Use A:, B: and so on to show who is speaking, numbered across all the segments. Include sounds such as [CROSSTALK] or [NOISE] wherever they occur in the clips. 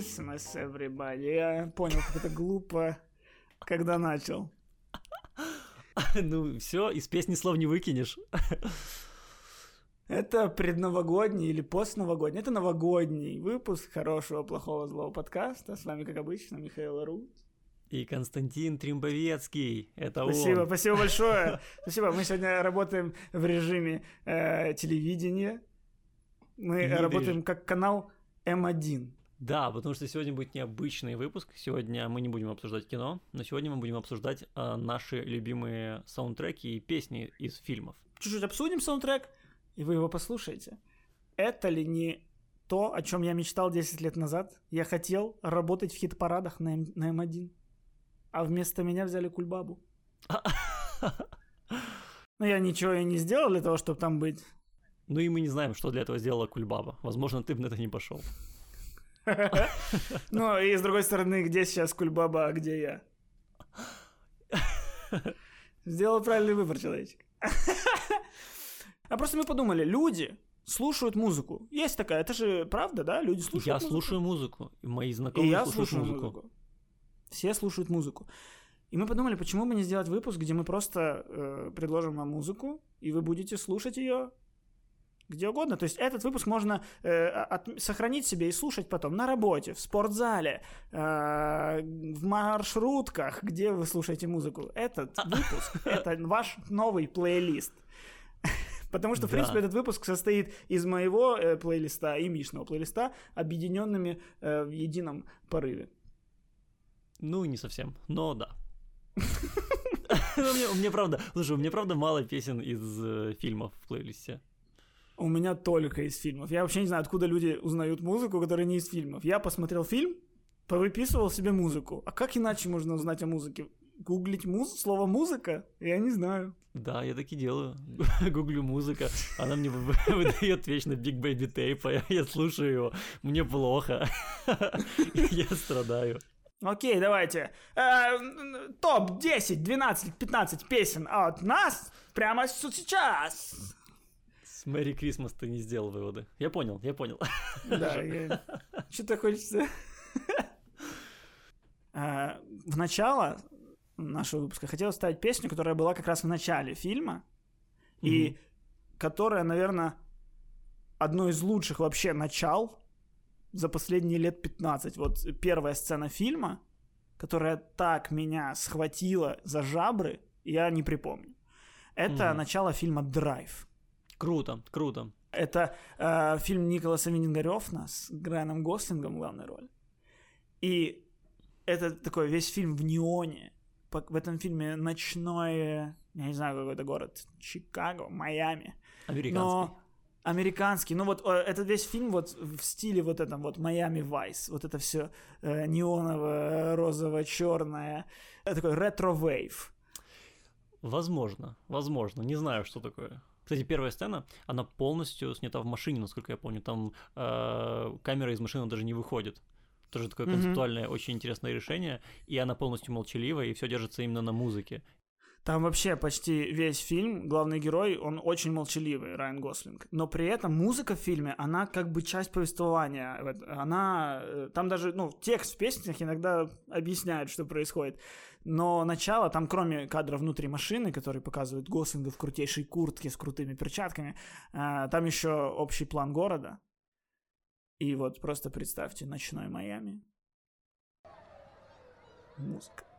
A: Christmas, everybody. Я понял, как это глупо, когда начал. [LAUGHS]
B: Ну, все, из песни слов не выкинешь.
A: Это предновогодний или постновогодний. Это новогодний выпуск хорошего, плохого, злого подкаста. С вами, как обычно, Михаил Рут.
B: И Константин Тримбовецкий. Это
A: Спасибо,
B: он.
A: спасибо большое. [LAUGHS] Спасибо. Мы сегодня работаем в режиме э, телевидения. Мы
B: Не
A: работаем как канал М1.
B: Да, потому что сегодня будет необычный выпуск. Сегодня мы не будем обсуждать кино, но сегодня мы будем обсуждать а, наши любимые саундтреки и песни из фильмов.
A: Чуть-чуть обсудим саундтрек, и вы его послушаете. Это ли не то, о чем я мечтал 10 лет назад? Я хотел работать в хит-парадах на, М- на М1. А вместо меня взяли Кульбабу. [LAUGHS] Но я ничего и не сделал для того, чтобы там быть.
B: Ну и мы не знаем, что для этого сделала Кульбаба. Возможно, ты бы на это не пошел. [LAUGHS]
A: Ну, и с другой стороны, где сейчас Кульбаба, а где я? Сделал правильный выбор, человечек. А просто мы подумали, люди слушают музыку. Есть такая, это же правда, да? Люди слушают
B: Я
A: музыку.
B: слушаю музыку, и мои
A: И
B: знакомые
A: я
B: слушают
A: слушаю
B: музыку.
A: музыку. Все слушают музыку. И мы подумали, почему бы не сделать выпуск, где мы просто э, предложим вам музыку, и вы будете слушать ее где угодно. То есть этот выпуск можно э, от- сохранить себе и слушать потом на работе, в спортзале, э, в маршрутках, где вы слушаете музыку. Этот выпуск — это ваш новый плейлист. [LAUGHS] Потому что, в
B: Да.
A: принципе, этот выпуск состоит из моего э, плейлиста и Мишного плейлиста, объединенными э, в едином порыве.
B: Ну, не совсем, но да. [LAUGHS] Ну, мне- У меня правда, слушай, у меня правда мало песен из э, фильмов в плейлисте.
A: У меня только из фильмов. Я вообще не знаю, откуда люди узнают музыку, которая не из фильмов. Я посмотрел фильм, повыписывал себе музыку. А как иначе можно узнать о музыке? Гуглить муз... слово музыка? Я не знаю.
B: Да, я так и делаю. [LAUGHS] Гуглю музыка, она мне вы- выдает вечно Big Baby Tape, а я- слушаю его, мне плохо, [LAUGHS] я страдаю.
A: Окей, давайте. Э, топ 10, 12, 15 песен от нас прямо сейчас.
B: С Мэри Крисмас ты не сделал выводы. Я понял, я понял.
A: Да, [LAUGHS] я- что-то хочется. А, В начало нашего выпуска хотел ставить песню, которая была как раз в начале фильма, и которая, наверное, одно из лучших вообще начал за последние лет 15. Вот первая сцена фильма, которая так меня схватила за жабры, я не припомню. Это начало фильма «Драйв».
B: Круто, круто.
A: Это э, фильм Николаса Виндингарёфна с Граном Гослингом в главной роли. И это такой весь фильм в неоне. В этом фильме ночное, я не знаю, какой это город, Чикаго, Майами.
B: Американский.
A: Но американский. Ну вот э, этот весь фильм вот в стиле вот этом вот Miami Vice. Вот это все неоновое, розово-черное. Это такой ретро-вейв.
B: Возможно, возможно, не знаю, что такое. Кстати, первая сцена, она полностью снята в машине, насколько я помню. Там э, камера из машины даже не выходит. Тоже такое
A: Мгм.
B: концептуальное, очень интересное решение. И она полностью молчаливая, и все держится именно на музыке.
A: Там вообще почти весь фильм, главный герой, он очень молчаливый, Райан Гослинг. Но при этом музыка в фильме, она как бы часть повествования. Она, э, там даже, ну, текст в песнях иногда объясняет, что происходит. Но начало, там кроме кадра внутри машины, который показывает Гослинга в крутейшей куртке с крутыми перчатками, э, там еще общий план города. И вот просто представьте ночной Майами. Музыка.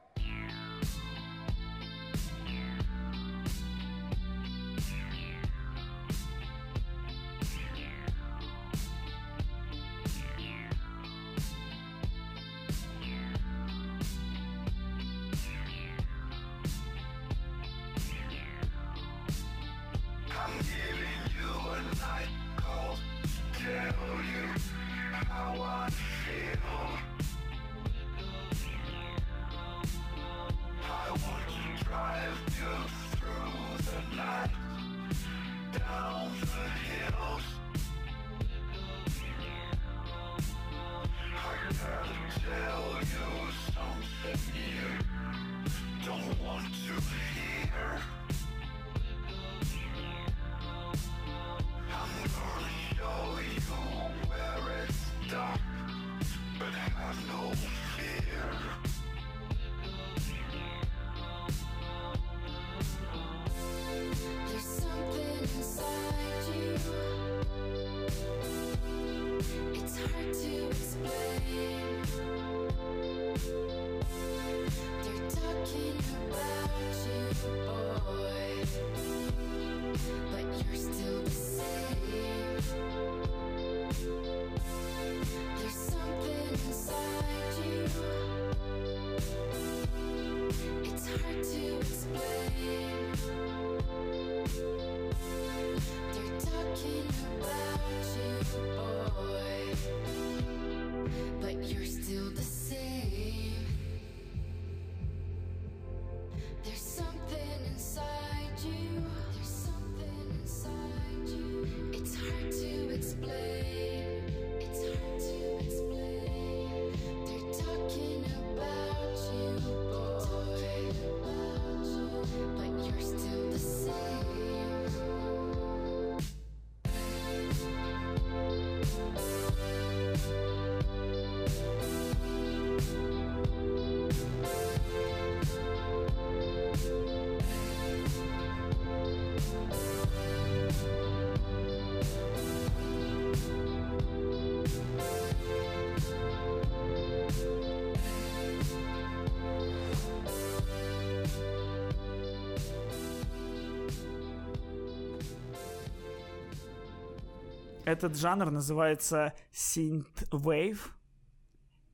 A: Этот жанр называется Synthwave.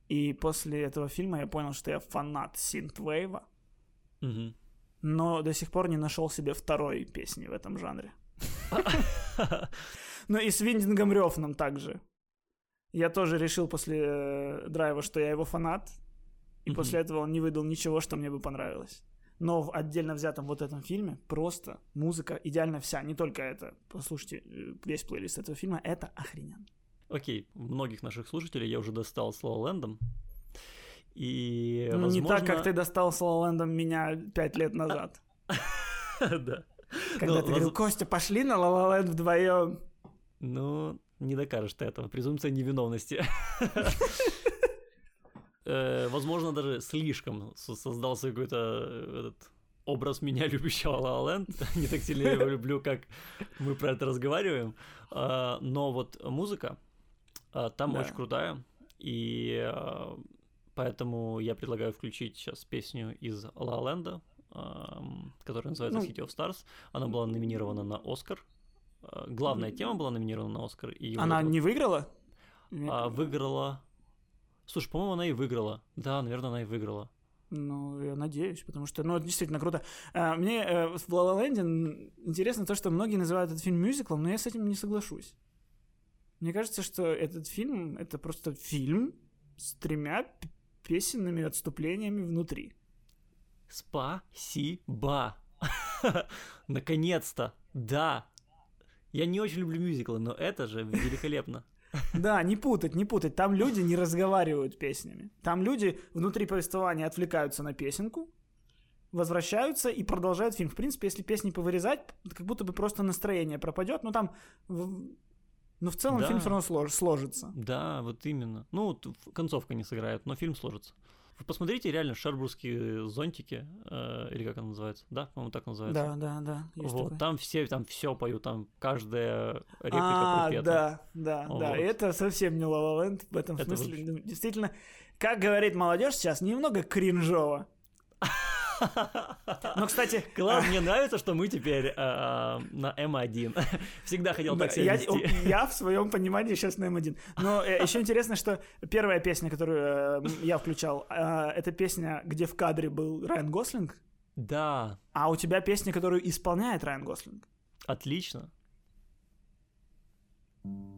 A: И после этого фильма я понял, что я фанат Synthwave.
B: Мгм.
A: но до сих пор не нашел себе второй песни в этом жанре. [LAUGHS] Ну и с Виндингом Рёфном также. Я тоже решил после э, драйва, что я его фанат, и после этого он не выдал ничего, что мне бы понравилось. Но в отдельно взятом вот этом фильме просто музыка идеально вся, не только это. Послушайте э, весь плейлист этого фильма, это охрененно.
B: Окей, многих наших слушателей я уже достал с Land'ом. И,
A: Ну,
B: возможно...
A: Не так, как ты достал с Land'ом меня пять лет назад. [LAUGHS]
B: Да.
A: Когда
B: Ну,
A: ты говорил, Костя, пошли на Land вдвоем.
B: Ну, не докажешь ты этого. Презумпция невиновности. [LAUGHS] Э, Возможно, даже слишком со- создался какой-то э, этот образ меня, [LAUGHS] любящего La La. [LAUGHS] Не так сильно я его люблю, как мы про это разговариваем. А, Но вот музыка а, там
A: Да.
B: очень крутая. И а, поэтому я предлагаю включить сейчас песню из La La Land, ам, которая называется
A: Ну,
B: City of Stars. Она была номинирована на Оскар. А, Главная тема была номинирована на Оскар. И
A: Она
B: вот,
A: не выиграла?
B: а, выиграла... Слушай, по-моему, она и выиграла. Да, наверное, она и выиграла.
A: Ну, я надеюсь, потому что, ну, это действительно круто. А, Мне э, в La La Land интересно то, что многие называют этот фильм мюзиклом, но я с этим не соглашусь. Мне кажется, что этот фильм — это просто фильм с тремя песенными отступлениями внутри.
B: Спасибо! [LAUGHS] Наконец-то! Да! Я не очень люблю мюзиклы, но это же великолепно.
A: Да, не путать, не путать. Там люди не разговаривают песнями. Там люди внутри повествования отвлекаются на песенку, возвращаются и продолжают фильм. В принципе, если песни повырезать, как будто бы просто настроение пропадет, но там... в- Но в целом
B: Да.
A: фильм все равно слож- сложится.
B: Да, вот именно. Ну, концовка не сыграет, но фильм сложится. Вы посмотрите реально шербургские зонтики, э, или как она называется? Да, по-моему, так называется.
A: Да, да, да.
B: Вот,
A: такое.
B: там все, там все поют, там каждая реплика
A: А,
B: пропета.
A: да, да, да.
B: Вот.
A: И это совсем не Land в этом
B: Это
A: смысле.
B: вообще-
A: Ну, Действительно, как говорит молодежь сейчас, немного кринжово. [LAUGHS] Но, кстати,
B: Класс, мне нравится, что мы теперь э, э, на М1. [LAUGHS] Всегда хотел так себя
A: я, в своем понимании сейчас на М1. Но еще интересно, что первая песня, которую э, я включал, э, это песня, где в кадре был Райан Гослинг,
B: Да,
A: а у тебя песня, которую исполняет Райан Гослинг.
B: отлично.
C: Of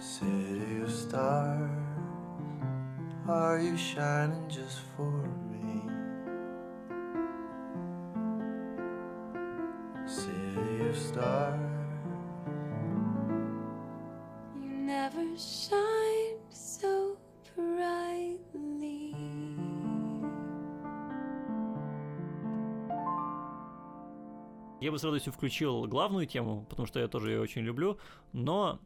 D: City of stars,
E: are you shining just for me? City of stars,
D: You never shine so brightly.
B: Я бы с радостью включил главную тему, потому что я тоже ее очень люблю, но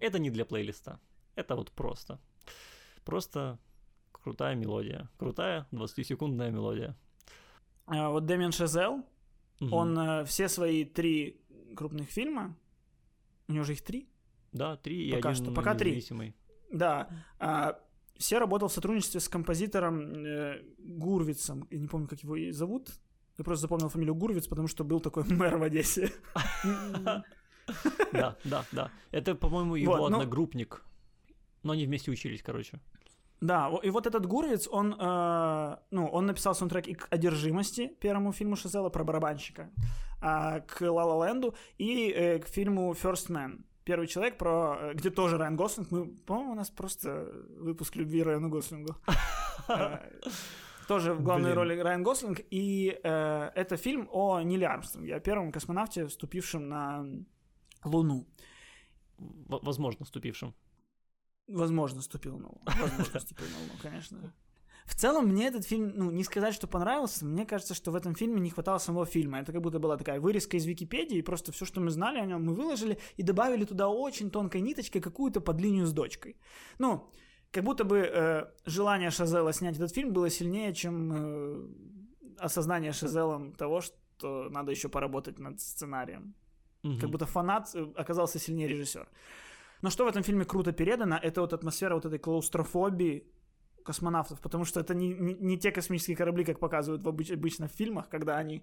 B: это не для плейлиста. Это вот просто. Просто крутая мелодия. Крутая 20-секундная мелодия.
A: А, Вот Дэмиан Шазел,
B: Мгм.
A: он э, все свои три крупных фильма, у него же их три,
B: Да, три и
A: Пока
B: один
A: что, пока три. да, а, все работал в сотрудничестве с композитором э, Гурвицем, я не помню, как его и зовут, я просто запомнил фамилию Гурвиц, потому что был такой [LAUGHS] мэр в Одессе. [LAUGHS] [LAUGHS]
B: Да, да, да. Это, по-моему, его
A: ну-
B: одногруппник. Но они вместе учились, короче.
A: Да, и вот этот Гурвиц, он, э, ну, он написал саундтрек и к «Одержимости», первому фильму Шазела про барабанщика, а, к «Ла Ла Ленду» и э, к фильму «First Man», «Первый человек», про, э, где тоже Райан Гослинг. Мы, по-моему, у нас просто выпуск любви Райану Гослингу. [LAUGHS] Э, Тоже в главной роли Райан Гослинг. И э, это фильм о Ниле Армстронге, о первом космонавте, вступившем на Луну.
B: В- возможно, вступившим.
A: Возможно, ступил на Луну. Возможно, [LAUGHS] ступил на Луну, конечно. В целом, мне этот фильм, ну, не сказать, что понравился, мне кажется, что в этом фильме не хватало самого фильма. Это как будто была такая вырезка из Википедии, и просто все, что мы знали о нем, мы выложили и добавили туда очень тонкой ниточкой какую-то под линию с дочкой. Ну, как будто бы э, желание Шазела снять этот фильм было сильнее, чем э, осознание Шазелом того, что надо еще поработать над сценарием.
B: Мгм.
A: Как будто фанат э, оказался сильнее режиссера. Но что в этом фильме круто передано, это вот атмосфера вот этой клаустрофобии космонавтов, потому что это не, не, не те космические корабли, как показывают в обыч- обычно в фильмах, когда они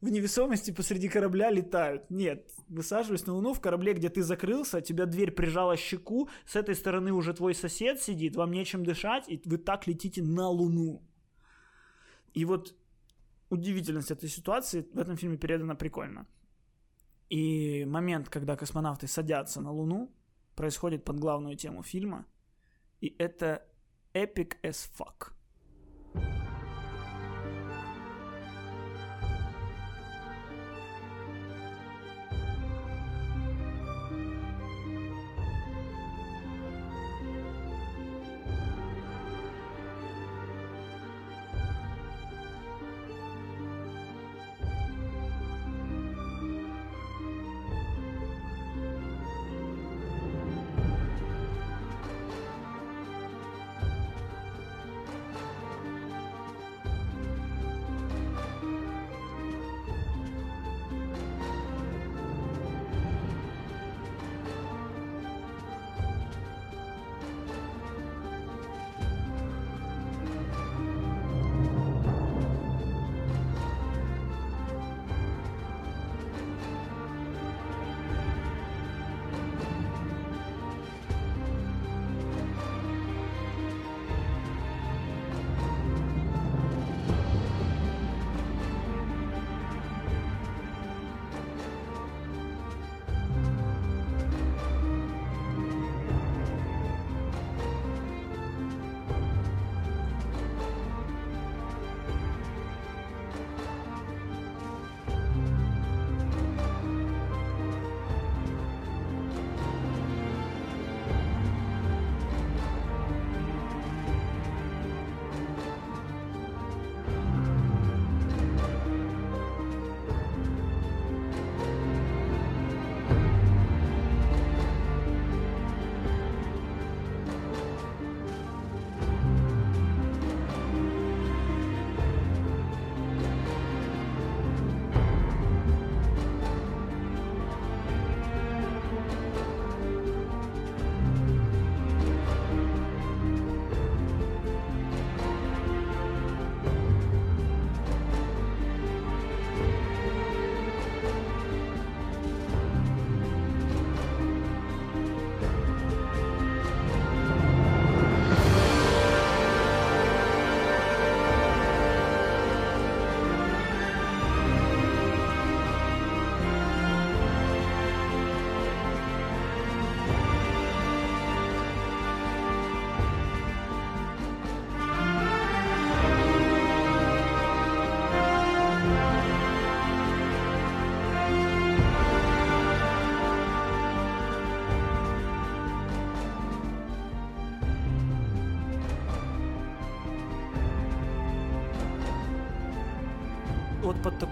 A: в невесомости посреди корабля летают. Нет, высаживаясь на Луну в корабле, где ты закрылся, тебя дверь прижала щеку, с этой стороны уже твой сосед сидит, вам нечем дышать, и вы так летите на Луну. И вот удивительность этой ситуации в этом фильме передана прикольно. И момент, когда космонавты садятся на Луну, происходит под главную тему фильма. И это epic as fuck.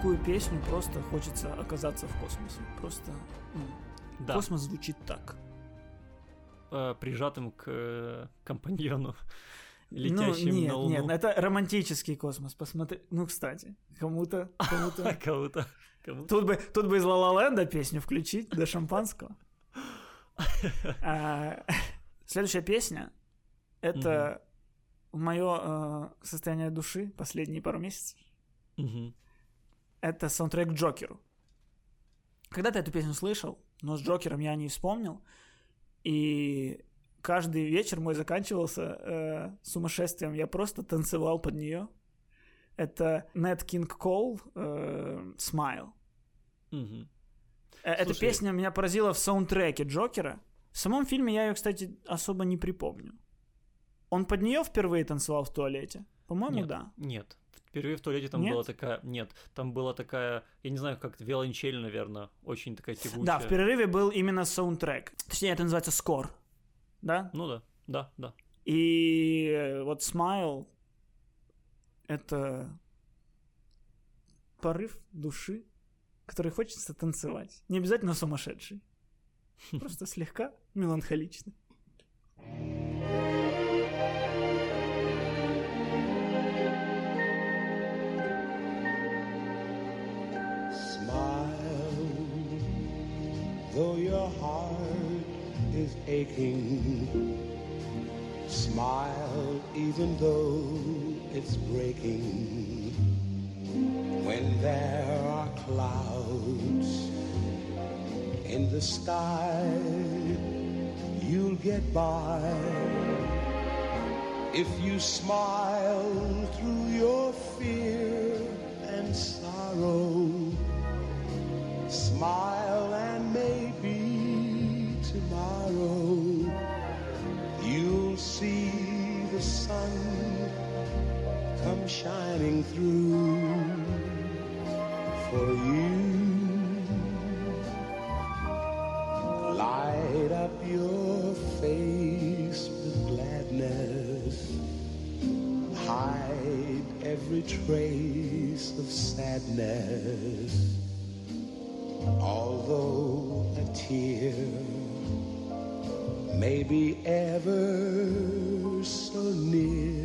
A: Такую песню просто хочется оказаться в космосе. Просто ну,
B: Да,
A: космос звучит так.
B: э, прижатым к э, компаньону,
A: Ну,
B: летящим
A: нет,
B: на Луну.
A: нет, это романтический космос. Посмотри. Ну, кстати, кому-то, кому-то. [LAUGHS]
B: Кому-то.
A: Тут бы, тут бы из ла ленда песню включить до шампанского. А, Следующая песня — это мое состояние души последние пару месяцев. Это саундтрек к Джокеру. Когда-то эту песню слышал, но с Джокером я не вспомнил. И каждый вечер мой заканчивался э, сумасшествием. Я просто танцевал под нее. Это Нет Кинг Кол. Э, Эта
B: Слушай-
A: песня меня поразила в саундтреке Джокера. В самом фильме я ее, кстати, особо не припомню. Он под нее впервые танцевал в туалете? По-моему,
B: Нет,
A: да.
B: Нет. Впервые в туалете там
A: Нет?
B: была такая... Нет, там была такая... Я не знаю, как виолончель, наверное. Очень такая тягучая.
A: Да, в перерыве был именно саундтрек. Точнее, это называется скор. Да?
B: Ну да, да, да.
A: И э, вот Smile это порыв души, который хочется танцевать. Не обязательно сумасшедший. [LAUGHS] Просто слегка меланхоличный.
F: Though your heart is aching. Smile, even though it's breaking. When there are clouds in the sky, you'll get by. If you smile through your fear and sorrow, smile and come shining through for you. Light up your face with gladness. Hide every trace of sadness. Although a tear may be ever so near,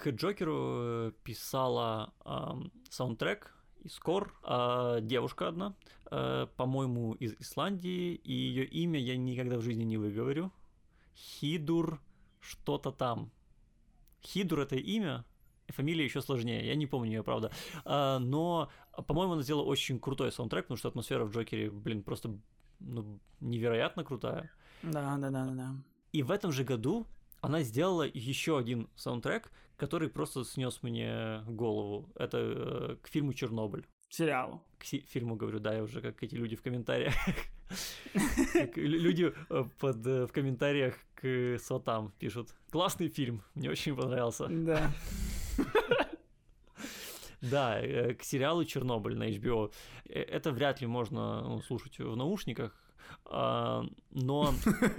B: К Джокеру э, писала ам, саундтрек и скор а, девушка одна, э, по-моему, из Исландии, и ее имя я никогда в жизни не выговорю. Хидур что-то там. Хидур это имя, фамилия еще сложнее, я не помню ее, правда. А, но, по-моему, она сделала очень крутой саундтрек, потому что атмосфера в Джокере, блин, просто ну, невероятно крутая.
A: Да, да, да, да.
B: И в этом же году она сделала еще один саундтрек, который просто снес мне голову. Это э, к фильму Чернобыль.
A: Сериалу.
B: К си- фильму говорю, да, я уже как эти люди в комментариях. Люди э, под, э, в комментариях к сватам пишут. Классный фильм, мне очень понравился.
A: Да.
B: Да, э, к сериалу Чернобыль на HBO. Это вряд ли можно ну, слушать в наушниках. А, Но,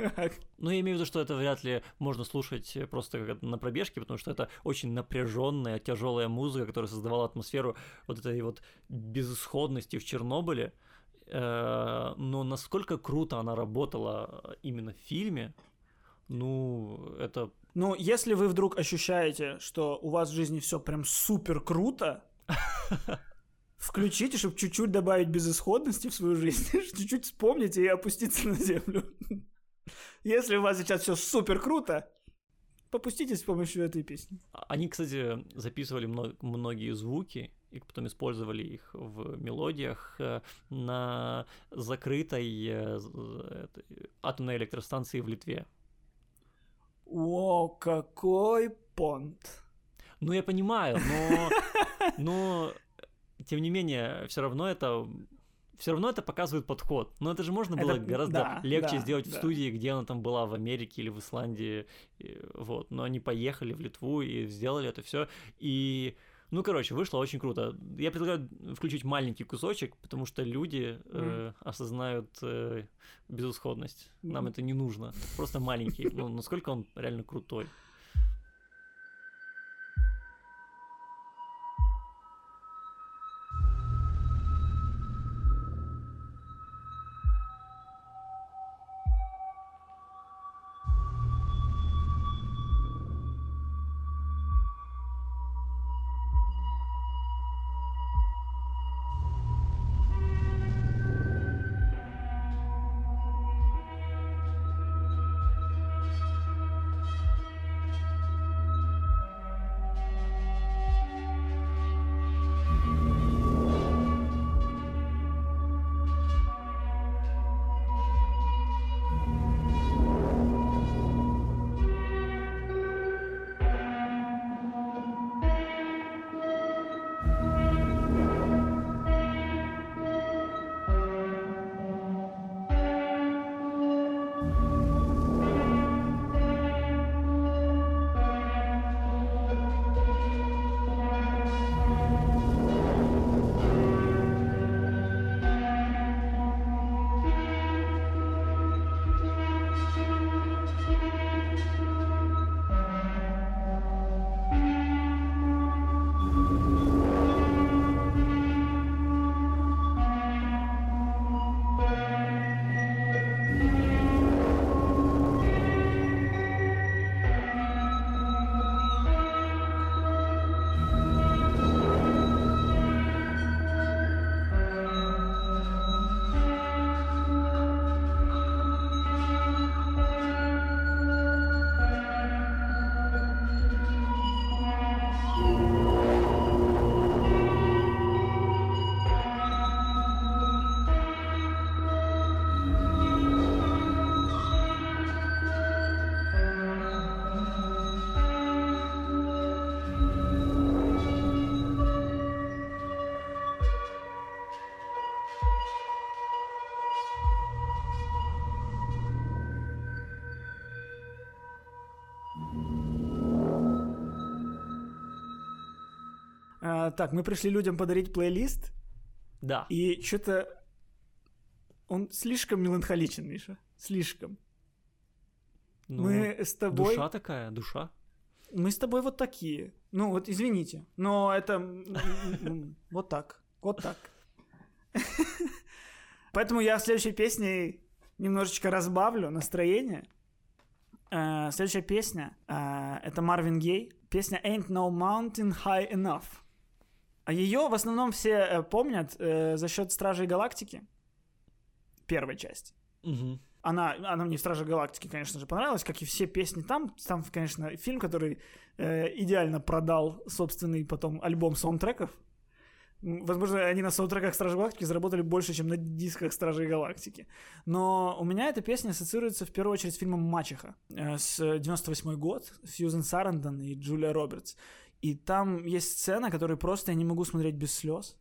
B: [LAUGHS] но я имею в виду, что это вряд ли можно слушать просто на пробежке, потому что это очень напряженная, тяжелая музыка, которая создавала атмосферу вот этой вот безысходности в Чернобыле. Э, Но насколько круто она работала именно в фильме, ну, это
A: Ну, если вы вдруг ощущаете, что у вас в жизни все прям супер круто, [LAUGHS] включите, чтобы чуть-чуть добавить безысходности в свою жизнь, [LAUGHS] чуть-чуть вспомните и опуститься на землю. [LAUGHS] Если у вас сейчас все супер круто, попуститесь с помощью этой песни.
B: Они, кстати, записывали мно- многие звуки и потом использовали их в мелодиях э, на закрытой э, атомной электростанции в Литве.
A: О, какой понт.
B: Ну, я понимаю, но, [LAUGHS] но тем не менее, все равно это все равно это показывает подход. Но это же можно было
A: Это-
B: гораздо
A: да,
B: легче
A: да,
B: сделать в
A: да.
B: студии, где она там была в Америке или в Исландии. и вот. Но они поехали в Литву и сделали это все. И ну, короче, вышло очень круто. Я предлагаю включить маленький кусочек, потому что люди э, осознают э, безысходность. Нам
A: Мгм.
B: это не нужно. Просто маленький. Ну, насколько он реально крутой.
A: А, так, мы пришли людям подарить плейлист,
B: Да.
A: и что-то он слишком меланхоличен, Миша. Слишком.
B: Ну,
A: мы с тобой...
B: Душа такая, душа.
A: Мы с тобой вот такие. Ну вот, извините, но это вот так, вот так. Поэтому я следующей песней немножечко разбавлю настроение. Э, Следующая песня э, это Марвин Гей. Песня Ain't No Mountain High Enough. А ее в основном все э, помнят э, за счет Стражей Галактики. Первой части.
B: Мгм.
A: Она, она мне в Страже Галактики, конечно же, понравилась, как и все песни там. Там, конечно, фильм, который э, идеально продал собственный потом альбом саундтреков. Возможно, они на саундтреках Стражи Галактики заработали больше, чем на дисках Стражей Галактики. Но у меня эта песня ассоциируется в первую очередь с фильмом «Мачеха» э, с 98 год, Сьюзен Сарандон и Джулия Робертс. И там есть сцена, которую просто я не могу смотреть без слез.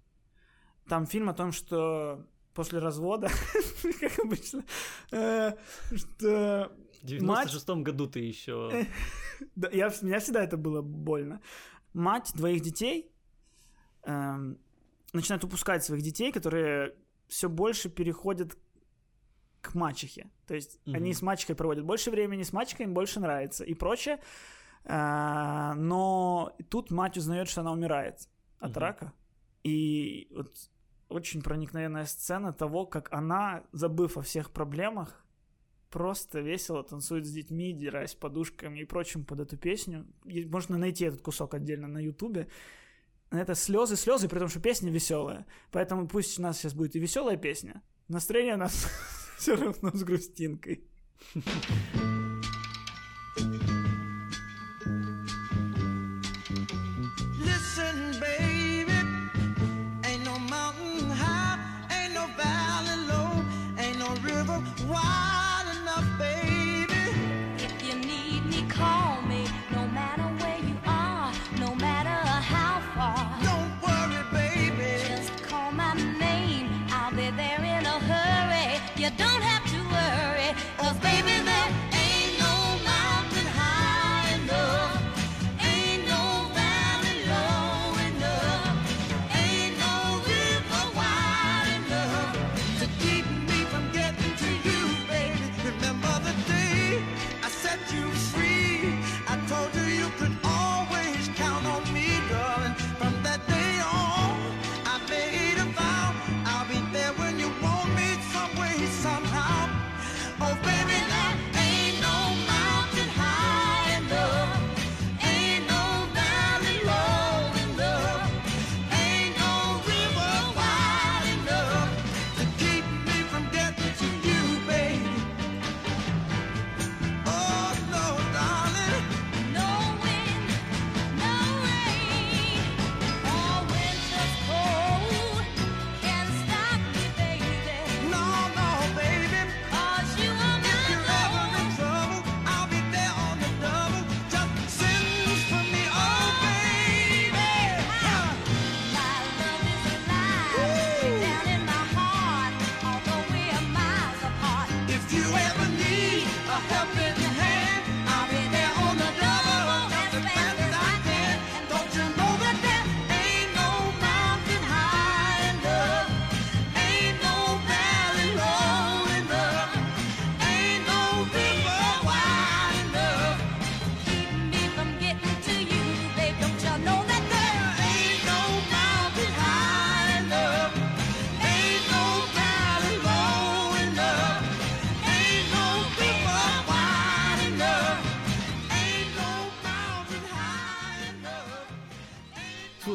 A: там фильм о том, что после развода, [LAUGHS] как обычно, э, что
B: В 96-м году ты еще... [LAUGHS]
A: я, меня всегда это было больно. Мать двоих детей эм, начинает упускать своих детей, которые все больше переходят к мачехе. То есть они с мачехой проводят больше времени, с мачехой им больше нравится и прочее. А, но тут мать узнает, что она умирает от
B: Мгм.
A: рака. И вот очень проникновенная сцена того, как она, забыв о всех проблемах, просто весело танцует с детьми, дерась подушками и прочим под эту песню. И можно найти этот кусок отдельно на Ютубе. Это слезы, слезы, при том, что песня веселая. Поэтому пусть у нас сейчас будет и веселая песня. Настроение у нас [LAUGHS] все равно с грустинкой.
G: Listen, [LAUGHS]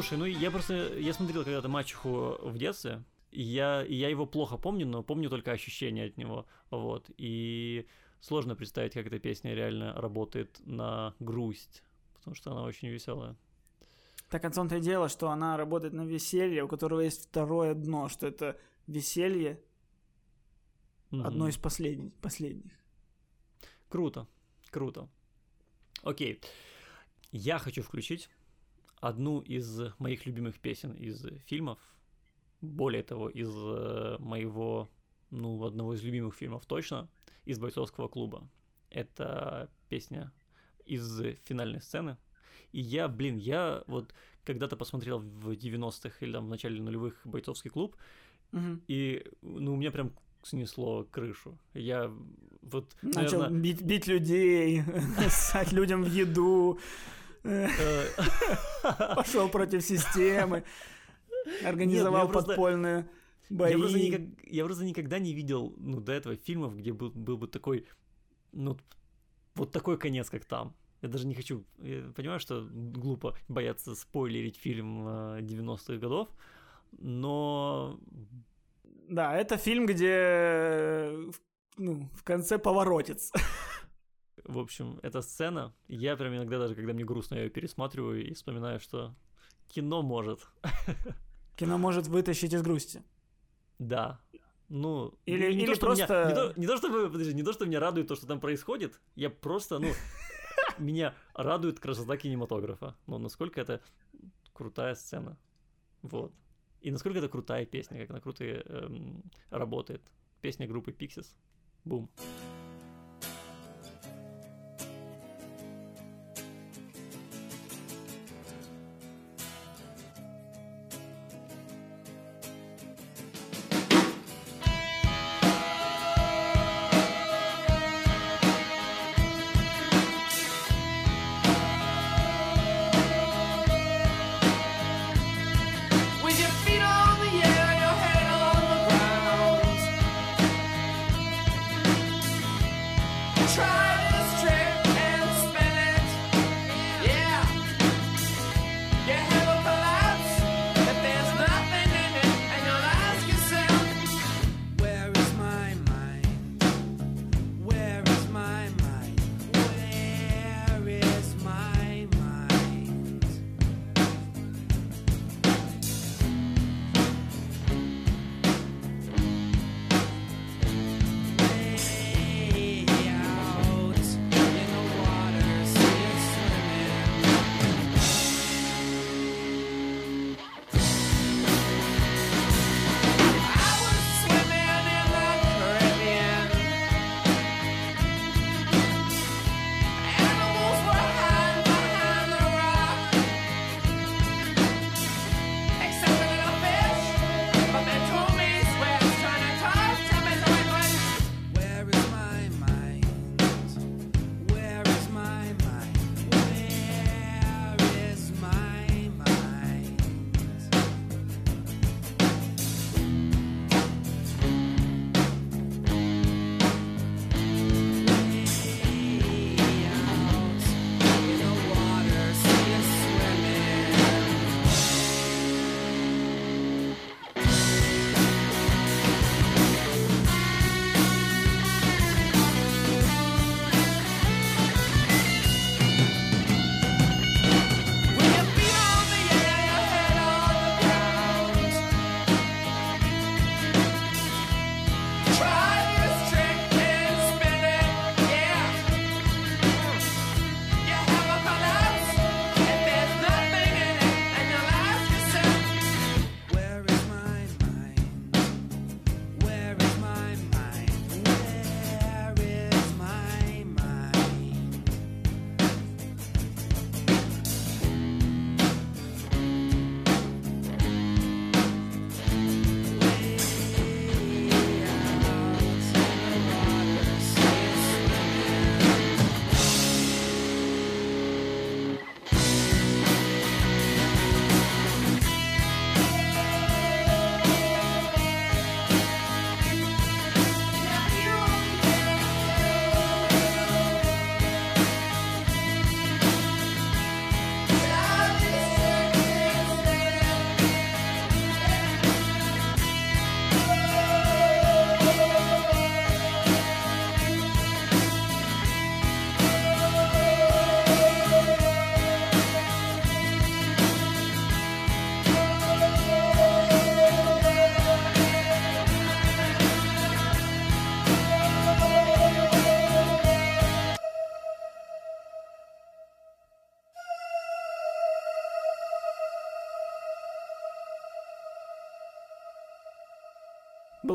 B: Слушай, ну я просто, я смотрел когда-то мачеху в детстве, и я, и я его плохо помню, но помню только ощущения от него, вот, и сложно представить, как эта песня реально работает на грусть, потому что она очень веселая.
A: Так о том-то и дело, что она работает на веселье, у которого есть второе дно, что это веселье одно из последних. последних.
B: Круто, круто. Окей, я хочу включить одну из моих любимых песен из фильмов, более того, из э, моего, ну, одного из любимых фильмов точно, из «Бойцовского клуба». Это песня из финальной сцены. И я, блин, я вот когда-то посмотрел в 90-х или там в начале нулевых «Бойцовский клуб»,
A: Мгм.
B: и, ну, у меня прям снесло крышу. Я вот,
A: Начал
B: наверно,
A: бить, бить людей, [LAUGHS] ссать людям в еду, пошел против системы, организовал подпольные бои.
B: Я просто, никак- я просто никогда не видел, ну, до этого фильмов, где был, был бы такой, ну, вот такой конец, как там. Я даже не хочу, я понимаю, что глупо бояться спойлерить фильм э, 90-х годов, но
A: Да, это фильм, где э, ну, в конце поворотец.
B: В общем, эта сцена, я прям иногда даже, когда мне грустно, я ее пересматриваю и вспоминаю, что кино может. [LAUGHS]
A: Кино может вытащить из грусти.
B: Да. Ну,
A: Или-
B: не
A: или
B: то, что меня-
A: просто-
B: не, то, не то, чтобы, подожди, не то, что меня радует то, что там происходит, я просто, ну, [LAUGHS] меня радует красота кинематографа. Ну, насколько это крутая сцена. Вот. И насколько это крутая песня, как она круто эм, работает. Песня группы Pixies. Бум.
H: With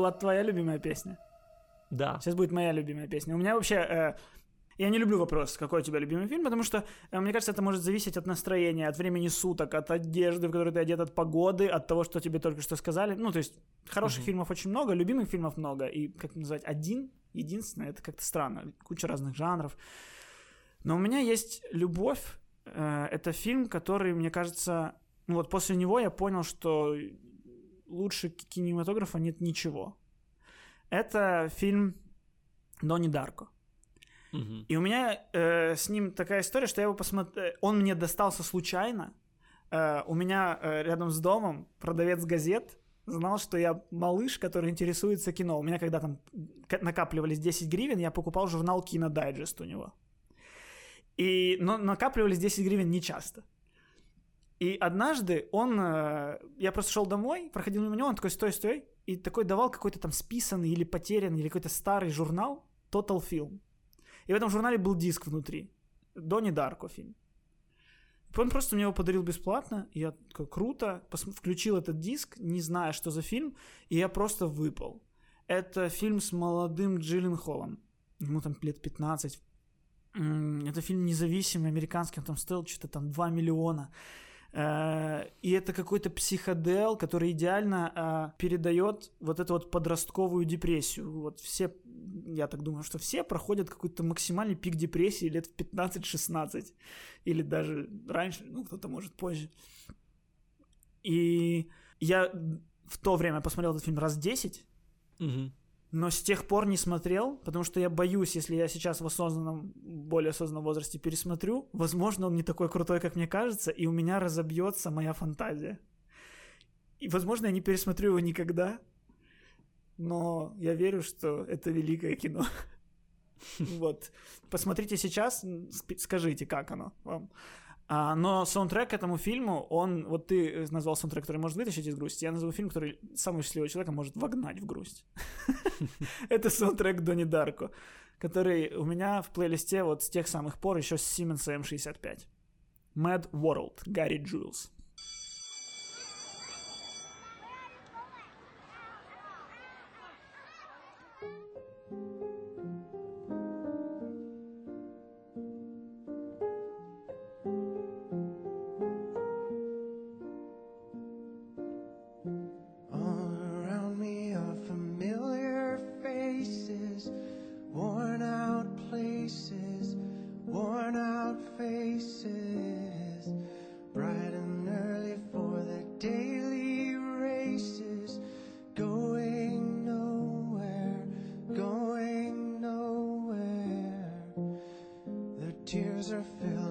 A: Была твоя любимая песня?
B: Да.
A: Сейчас будет моя любимая песня. У меня вообще... э, я не люблю вопрос, какой у тебя любимый фильм, потому что, э, мне кажется, это может зависеть от настроения, от времени суток, от одежды, в которой ты одет, от погоды, от того, что тебе только что сказали. Ну, то есть, хороших
B: Мгм.
A: фильмов очень много, любимых фильмов много. И, как назвать, один, единственный, это как-то странно. Куча разных жанров. Но у меня есть «Любовь». Э, это фильм, который, мне кажется... Ну, вот после него я понял, что лучше кинематографа нет ничего. Это фильм Донни Дарко.
B: Мгм.
A: И у меня э, с ним такая история, что я его посмотрел... Он мне достался случайно. Э, у меня э, рядом с домом продавец газет знал, что я малыш, который интересуется кино. У меня когда там накапливались 10 гривен, я покупал журнал «Кинодайджест» у него. И, но накапливались 10 гривен нечасто. И однажды он... э, я просто шел домой, проходил мимо него, он такой, стой, стой. И такой давал какой-то там списанный или потерянный, или какой-то старый журнал Total Film. И в этом журнале был диск внутри. Донни Дарко фильм. Он просто мне его подарил бесплатно, и я такой, круто, пос- включил этот диск, не зная, что за фильм, и я просто выпал. Это фильм с молодым Джиллен Холлом. Ему там лет 15. М, Это фильм независимый, американский, он там стоил что-то там 2 миллиона. Э, И это какой-то психодел, который идеально э, передает вот эту вот подростковую депрессию. Вот все, я так думаю, что все проходят какой-то максимальный пик депрессии лет в 15-16. Или даже раньше, ну, кто-то может позже. И я в то время посмотрел этот фильм раз 10,
B: Мгм.
A: Но с тех пор не смотрел, потому что я боюсь, если я сейчас в осознанном, более осознанном возрасте пересмотрю, возможно, он не такой крутой, как мне кажется, и у меня разобьется моя фантазия. И, возможно, я не пересмотрю его никогда, но я верю, что это великое кино. [LAUGHS] Вот. Посмотрите сейчас, скажите, как оно вам. А, но саундтрек к этому фильму, он, вот ты назвал саундтрек, который может вытащить из грусти, я назову фильм, который самого счастливого человека может вогнать в грусть. [LAUGHS] Это саундтрек Дони Дарко, который у меня в плейлисте вот с тех самых пор еще с Siemens M65. Mad World, Гарри Джулс.
C: are filled.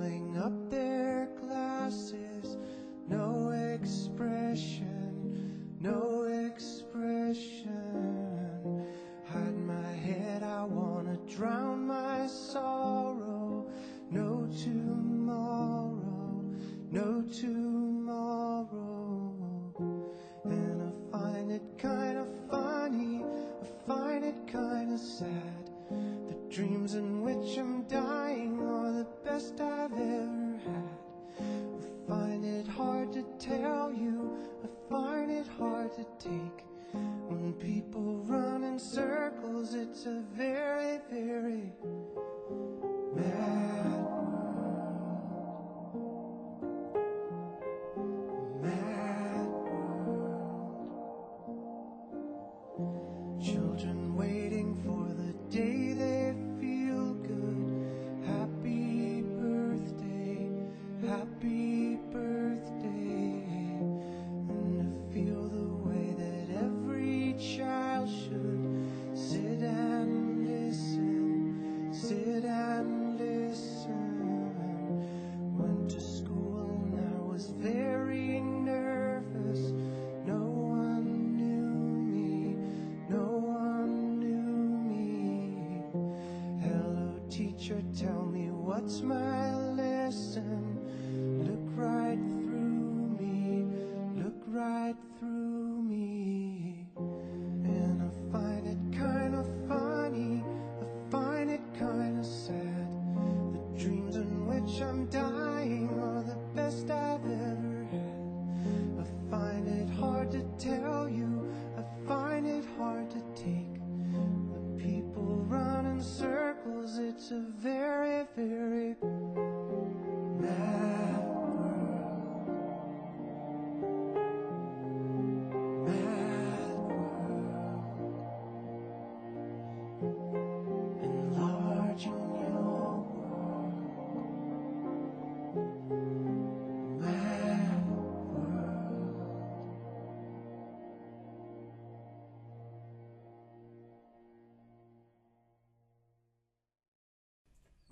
C: se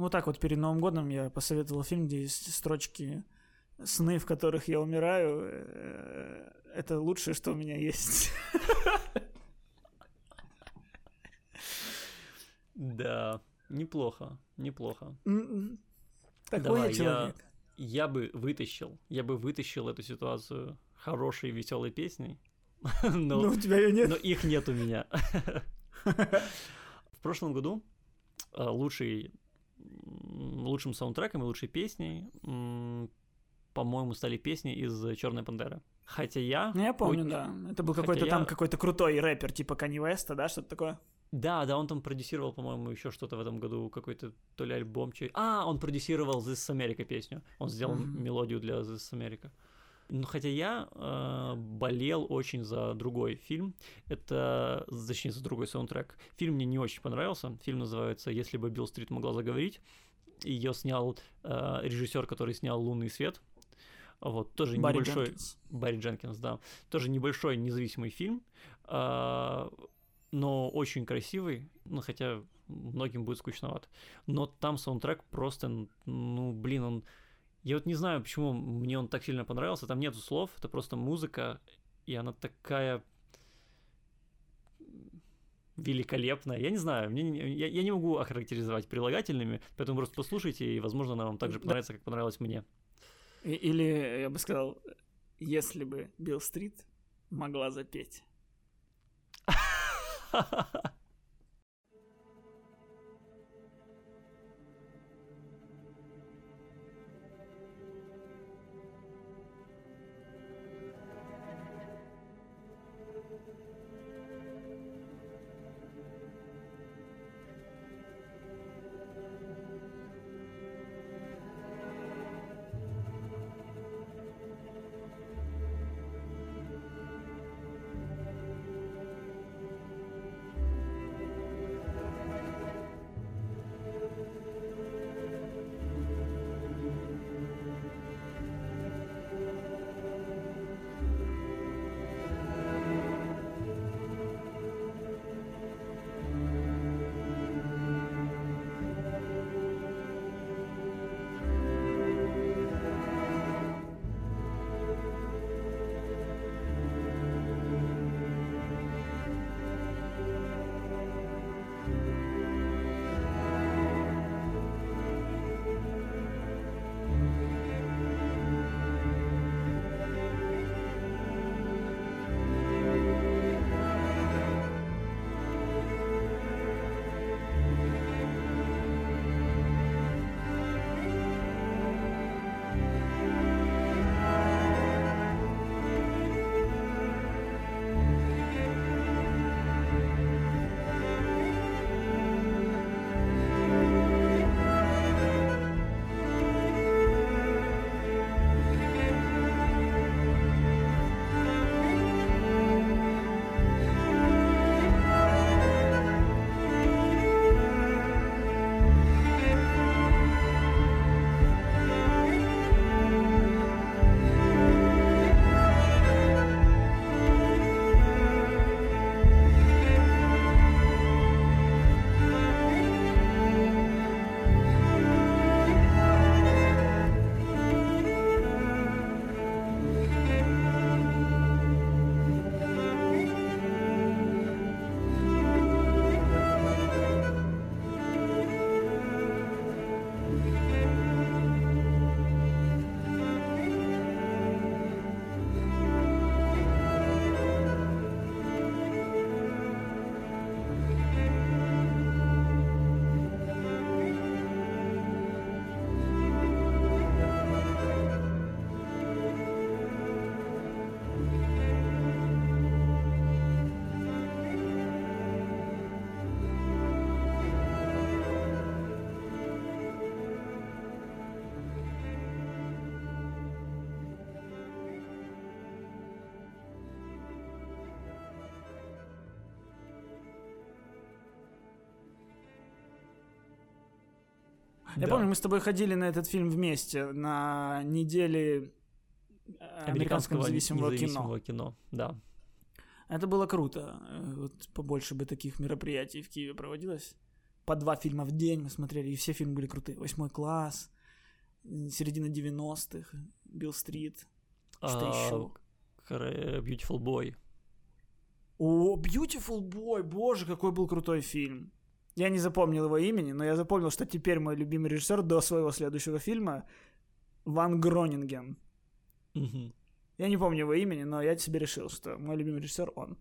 A: Вот так вот перед Новым годом я посоветовал фильм, где есть строчки «Сны, в которых я умираю». Э, Это лучшее, что у меня есть.
B: Да, неплохо, неплохо.
A: Такой я человек.
B: Я бы вытащил, я бы вытащил эту ситуацию хорошей веселой песней, [LAUGHS] но,
A: Ну, у тебя ее нет.
B: но их нет у меня. [LAUGHS] В прошлом году э, лучший, лучшим саундтреком и лучшей песней по-моему, стали песни из Черной Пантеры. Хотя я...
A: Ну, я помню,
B: Ой,
A: да. Это был какой-то там
B: я-
A: какой-то крутой рэпер, типа Канни Веста, да, что-то такое?
B: Да, да, он там продюсировал, по-моему, еще что-то в этом году, какой-то то ли альбом, че- А, он продюсировал This is America песню. Он сделал
A: Мгм.
B: мелодию для This is America. Ну, хотя я э, болел очень за другой фильм. Это, точнее, за другой саундтрек. Фильм мне не очень понравился. Фильм называется «Если бы Билл Стрит могла заговорить». Ее снял э, режиссер, который снял «Лунный свет». Вот, тоже
A: Барри
B: небольшой...
A: Дженкинс.
B: Барри Дженкинс, да. Тоже небольшой независимый фильм, а, но очень красивый, ну, хотя многим будет скучновато. Но там саундтрек просто, ну, блин, он... Я вот не знаю, почему мне он так сильно понравился. Там нету слов, это просто музыка, и она такая великолепная. Я не знаю, мне, не- я, я не могу охарактеризовать прилагательными, поэтому просто послушайте, и, возможно, она вам так же понравится, как понравилось мне.
A: Или, я бы сказал, если бы Билл Стрит могла запеть. [LAUGHS] Я
B: Да.
A: помню, мы с тобой ходили на этот фильм вместе на неделе э, американского независимого, кино.
B: независимого кино. Да.
A: Это было круто. Э, Вот побольше бы таких мероприятий в Киеве проводилось. По два фильма в день мы смотрели, и все фильмы были крутые. Восьмой класс, середина 90-х, Билл Стрит. Что
B: А,
A: еще?
B: Beautiful Boy.
A: О, Beautiful Boy, боже, какой был крутой фильм. Я не запомнил его имени, но я запомнил, что теперь мой любимый режиссер до своего следующего фильма Ван Гронинген.
B: Мгм.
A: Я не помню его имени, но я себе решил, что мой любимый режиссер он.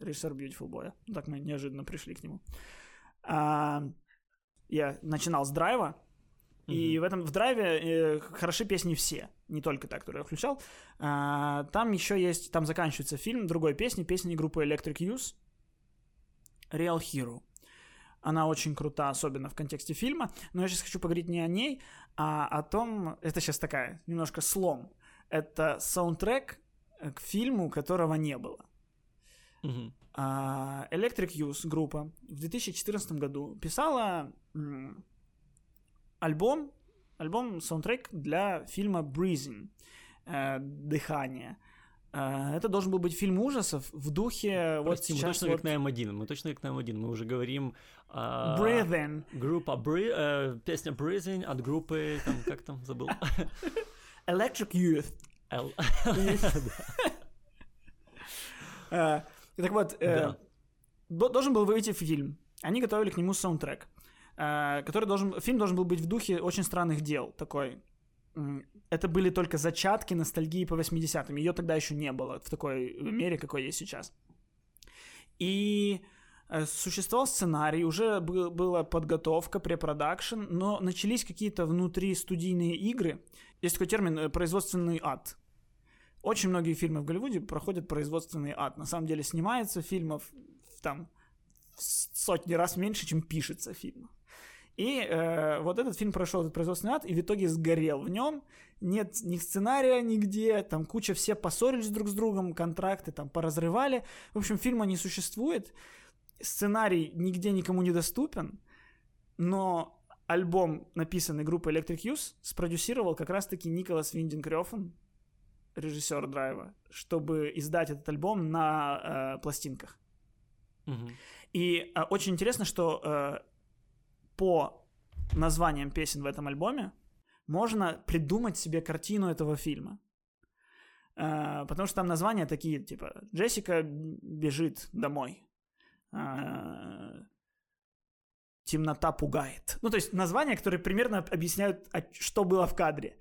A: Режиссер Beautiful Boy. Так мы неожиданно пришли к нему. А, я начинал с драйва, и
B: Мгм.
A: в этом в драйве э, хороши песни все. не только та, которую я включал. А, там еще есть, там заканчивается фильм другой песни, песни группы Electric Youth, Real Hero. Она очень крута, особенно в контексте фильма. Но я сейчас хочу поговорить не о ней, а о том... Это сейчас такая, немножко слом. Это саундтрек э, к фильму, которого не было. А, Electric Youth группа в 2014 году писала альбом, альбом саундтрек для фильма Breathing, э, Дыхание. Э, Это должен был быть фильм ужасов в духе вот
B: Прости, мы
A: сейчас
B: точно
A: вот
B: как на М1, мы точно как на М1, мы уже говорим... а,
A: Breathing.
B: Группа Bri- э, песня Breathing от группы, там, как там, забыл. [LAUGHS]
A: Electric Youth. Э, [LAUGHS] и Так вот, э, должен был выйти фильм. Они готовили к нему саундтрек, э, который должен, фильм должен был быть в духе очень странных дел. Такой. Это были только зачатки ностальгии по 80-м. Ее тогда еще не было в такой мере, какой есть сейчас. И э, существовал сценарий, уже был- была подготовка, препродакшн, но начались какие-то внутри студийные игры. Есть такой термин э, «производственный ад». Очень многие фильмы в Голливуде проходят производственный ад. На самом деле снимается фильмов там сотни раз меньше, чем пишется фильм. И э, вот этот фильм прошел этот производственный ад и в итоге сгорел в нем. Нет ни сценария нигде, там куча все поссорились друг с другом, контракты там поразрывали. В общем, фильма не существует. Сценарий нигде никому не доступен, но альбом, написанный группой Electric Youth, спродюсировал как раз-таки Николас Виндинг Рёфен, режиссер Драйва, чтобы издать этот альбом на э, пластинках.
B: Мгм.
A: И э, очень интересно, что э, по названиям песен в этом альбоме можно придумать себе картину этого фильма. Э, потому что там названия такие, типа «Джессика бежит домой», э, «Темнота пугает». Ну, то есть названия, которые примерно объясняют, что было в кадре.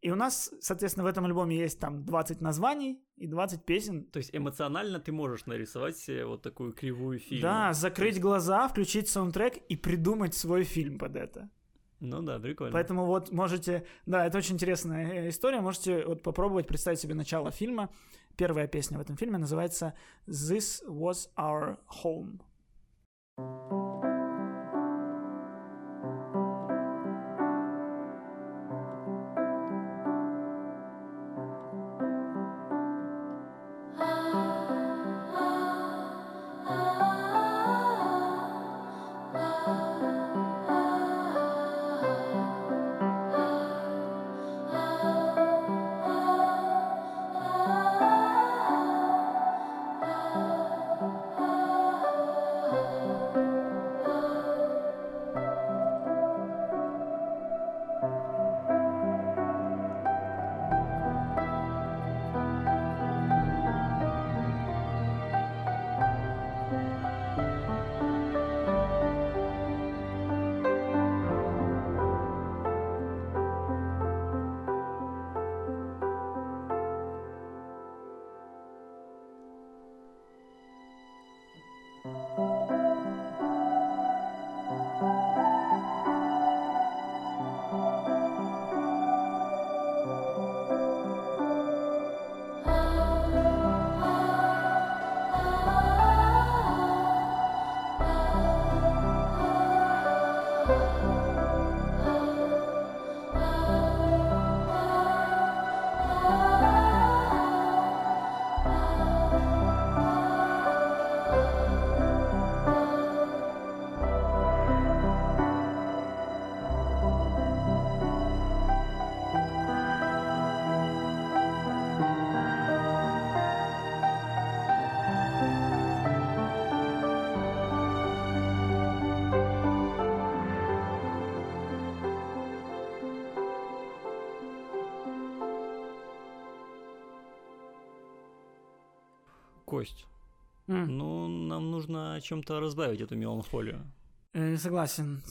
A: И у нас, соответственно, в этом альбоме есть там 20 названий и 20 песен.
B: То есть эмоционально ты можешь нарисовать себе вот такую кривую фильма.
A: Да, закрыть глаза, включить саундтрек и придумать свой фильм под это.
B: Ну да, прикольно.
A: Поэтому вот можете, да, это очень интересная э, история, можете вот попробовать представить себе начало фильма. Первая песня в этом фильме называется «This was our home».
B: Кость,
A: М,
B: ну нам нужно чем-то разбавить эту меланхолию.
A: э, Согласен,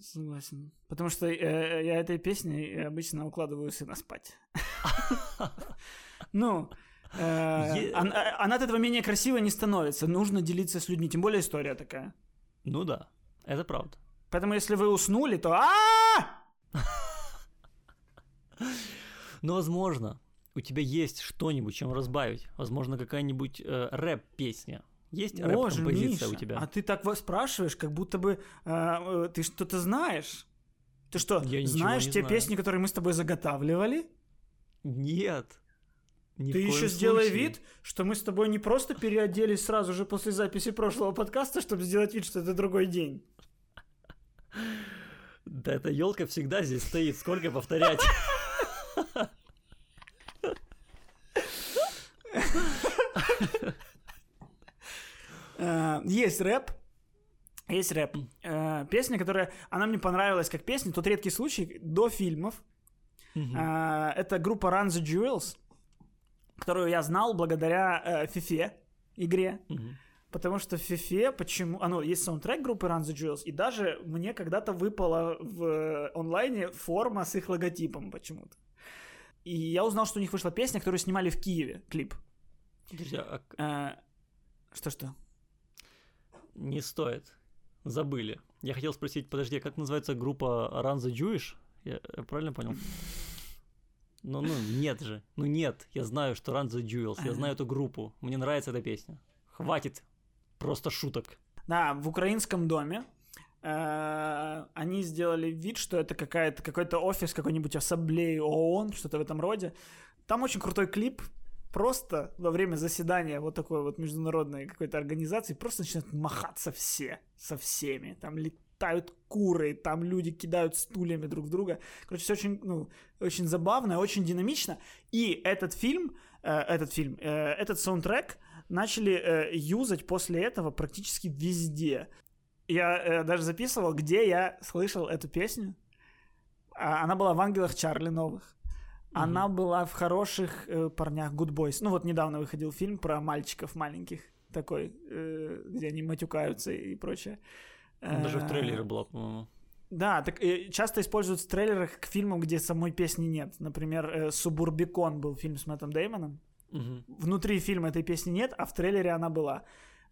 A: согласен. Потому что э, я этой песней обычно укладываю сына спать. Ну, э, она от этого менее красивой не становится. Нужно делиться с людьми, тем более история такая.
B: Ну да, это правда.
A: Поэтому если вы уснули, то а
B: Но, возможно, у тебя есть что-нибудь, чем разбавить. Возможно, какая-нибудь э, рэп-песня. Есть рэп-композиция у тебя?
A: а ты так спрашиваешь, как будто бы э, э, ты что-то знаешь. Ты что,
B: Я
A: знаешь те
B: знаю.
A: песни, которые мы с тобой заготавливали?
B: Нет. Ни
A: ты еще сделай
B: случае.
A: вид, что мы с тобой не просто переоделись сразу же после записи прошлого подкаста, чтобы сделать вид, что это другой день.
B: Да эта елка всегда здесь стоит. Сколько повторять? [LAUGHS]
A: Э, Есть рэп. Есть рэп. Э, Песня, которая... Она мне понравилась как песня. Тот редкий случай до фильмов.
B: Мгм.
A: Э, Это группа Run the Jewels, которую я знал благодаря э, FIFA игре.
B: Мгм.
A: Потому что в FIFA почему... А, ну, есть саундтрек группы Run the Jewels, и даже мне когда-то выпала в э, онлайне форма с их логотипом почему-то. И я узнал, что у них вышла песня, которую снимали в Киеве, клип.
B: Подожди, а
A: Э, Что-что?
B: Не стоит. Забыли. Я хотел спросить, подожди, а как называется группа Run the Jewish? Я, я правильно понял? Ну, ну, нет же. Ну, нет. Я знаю, что Run the Jewels. Я знаю эту группу. Мне нравится эта песня. Хватит просто шуток.
A: Да, в украинском доме э, они сделали вид, что это какая-то, какой-то офис какой-нибудь ассамблеи ООН, что-то в этом роде. Там очень крутой клип. Просто во время заседания вот такой вот международной какой-то организации просто начинают махаться все со всеми. Там летают куры, там люди кидают стульями друг в друга. Короче, все очень, ну, очень забавно, очень динамично. И этот фильм, э, этот фильм, э, этот саундтрек начали э, юзать после этого практически везде. Я э, даже записывал, где я слышал эту песню. А, Она была в «Ангелах Чарли» новых. Она была в хороших э, парнях Good Boys. Ну вот недавно выходил фильм про мальчиков маленьких такой, э, где они матюкаются и прочее.
B: Ну, Даже в
A: Э,
B: трейлере была, по-моему.
A: Да, так э, часто используют в трейлерах к фильмам, где самой песни нет. Например, э, «Субурбикон» был фильм с Мэттом Деймоном.
B: Мгм.
A: Внутри фильма этой песни нет, а в трейлере она была.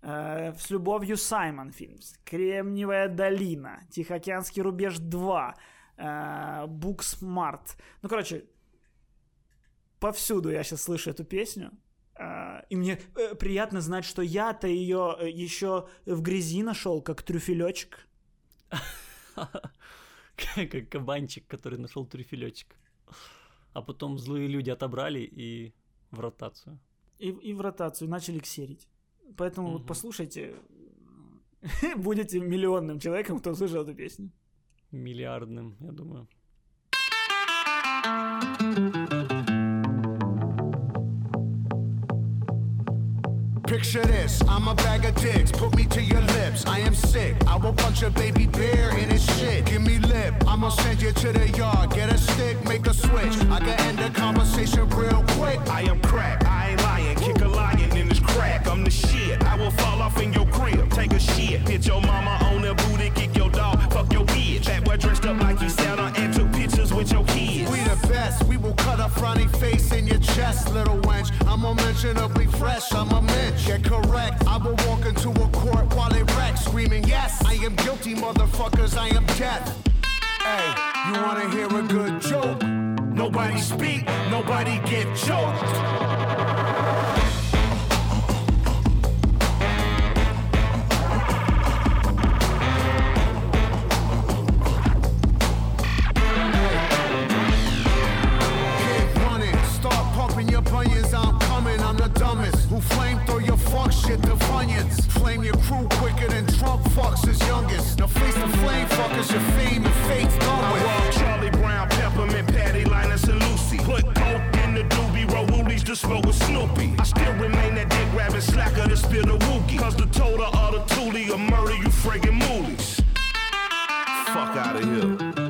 A: Э, «С любовью Саймон» фильм. «Кремниевая долина», «Тихоокеанский рубеж 2», э, «Booksmart». Ну, короче, повсюду я сейчас слышу эту песню. А, И мне э, приятно знать, что я-то ее еще в грязи нашел, как трюфелечек. [LAUGHS]
B: Как кабанчик, который нашел трюфелечек. А потом злые люди отобрали и в ротацию.
A: И, и в ротацию начали ксерить. Поэтому вот
B: Мгм.
A: послушайте, [LAUGHS] будете миллионным человеком, кто услышал эту песню.
B: Миллиардным, я думаю.
I: Picture this, I'm a bag of dicks, put me to your lips. I am sick, I will punch a baby bear in his shit. Give me lip, I'ma send you to the yard. Get a stick, make a switch. I can end the conversation real quick.
J: I am crack, I ain't lying. Kick a lion in his crack. I'm the shit. I will fall off in your crib. Take a shit. Hit your mama on the booty. Kick your dog. Fuck your bitch. That boy dressed up like Santa and took pictures with your kids.
I: We the best, we will cut a frowny face in your chest, little wench. I'm unmentionably fresh, I'm a mensch. Get correct, I will walk into a court while it wrecks, screaming, Yes, I am guilty, motherfuckers, I am death. Hey, you wanna hear a good joke?
J: Nobody speak, nobody get choked.
I: Your crew quicker than Trump fucks his youngest. Now face the flame fuckers, your fame and fate's done
J: I
I: with.
J: roll Charlie Brown, Peppermint, Patty, Linus, and Lucy. Put coke in the doobie, roll woolies to smoke with Snoopy. I still remain that dick grabbing slacker to spill the wookie. Cause the total of the toolie will murder you friggin' moolies. Fuck out of here.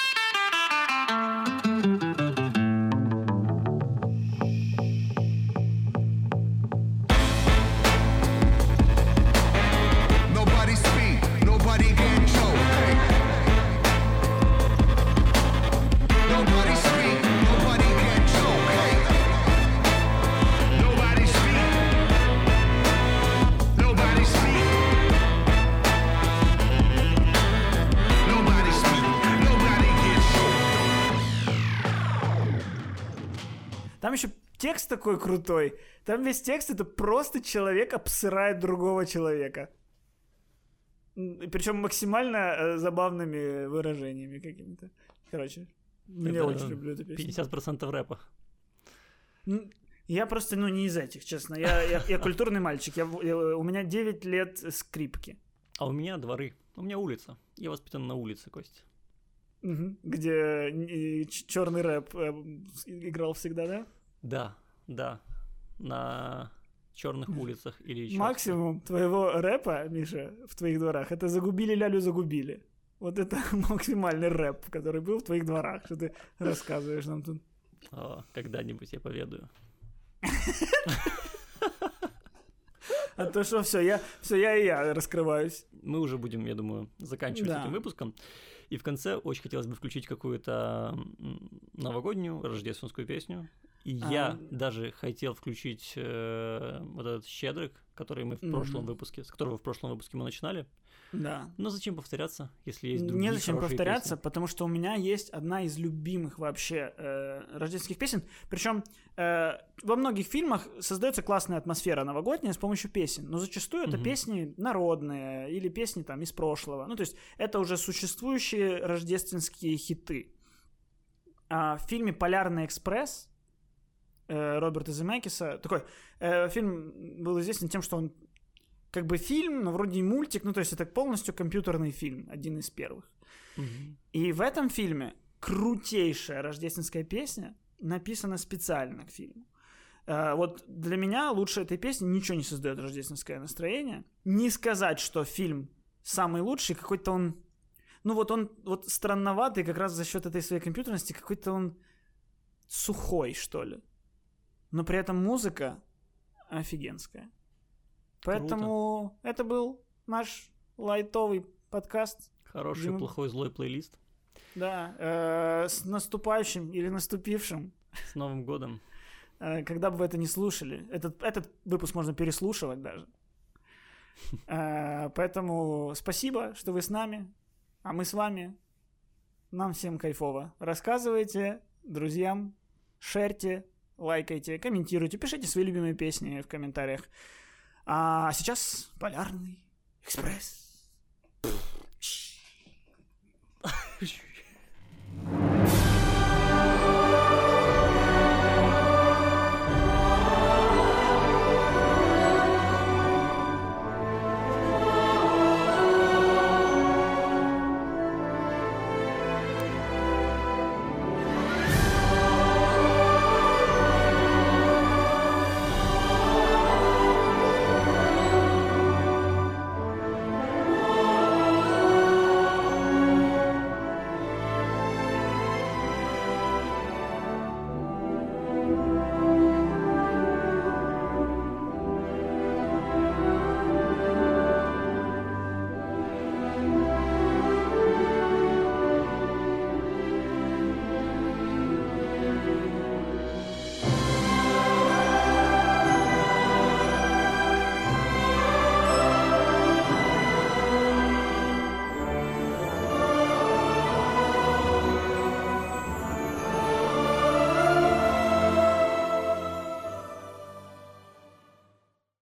A: Там еще текст такой крутой. Там весь текст это просто человек обсырает другого человека. Причем максимально э, забавными выражениями какими-то. Короче, я
B: Это
A: очень люблю эту песню.
B: 50% рэпа.
A: Я просто, ну, не из этих, честно. Я, я, я культурный мальчик. Я, я- у меня 9 лет скрипки.
B: А у меня дворы. У меня улица. Я воспитан на улице, Костя.
A: Где черный рэп э, играл всегда, да?
B: Да, да. На черных улицах или еще.
A: Максимум твоего рэпа, Миша, в твоих дворах, это загубили лялю загубили. Вот это [LAUGHS] максимальный рэп, который был в твоих дворах, что ты рассказываешь нам тут.
B: А, Когда-нибудь я поведаю.
A: А то что, все, я, все, я и я раскрываюсь.
B: Мы уже будем, я думаю, заканчивать
A: Да.
B: этим выпуском. И в конце очень хотелось бы включить какую-то новогоднюю рождественскую песню. И
A: А.
B: я даже хотел включить э, вот этот щедрик, который мы в прошлом
A: Мгм.
B: выпуске, с которого в прошлом выпуске мы начинали.
A: Да.
B: Но зачем повторяться, если есть другие
A: Незачем
B: хорошие
A: повторяться,
B: песни?
A: потому что у меня есть одна из любимых вообще э, рождественских песен. Причем э, во многих фильмах создается классная атмосфера новогодняя с помощью песен, но зачастую это
B: Мгм.
A: песни народные или песни там из прошлого. Ну, то есть это уже существующие рождественские хиты. А в фильме «Полярный экспресс» э, Роберта Земекиса, такой э, фильм был известен тем, что он как бы фильм, но вроде и мультик, ну то есть это полностью компьютерный фильм, один из первых.
B: Мгм.
A: И в этом фильме крутейшая рождественская песня написана специально к фильму. Э, Вот для меня лучше этой песни ничего не создает рождественское настроение. Не сказать, что фильм самый лучший, какой-то он... Ну вот он вот странноватый как раз за счет этой своей компьютерности, какой-то он сухой, что ли. Но при этом музыка офигенская. Поэтому это был наш лайтовый подкаст.
B: Хороший,
A: Дима-
B: плохой, злой плейлист.
A: Да, э, с наступающим или наступившим,
B: С Новым годом.
A: э, когда бы вы это не слушали. Этот, этот выпуск можно переслушивать даже. Э, поэтому спасибо, что вы с нами, а мы с вами. Нам всем кайфово. Рассказывайте друзьям, шерьте, лайкайте, комментируйте, пишите свои любимые песни в комментариях. А сейчас Полярный экспресс. [LAUGHS]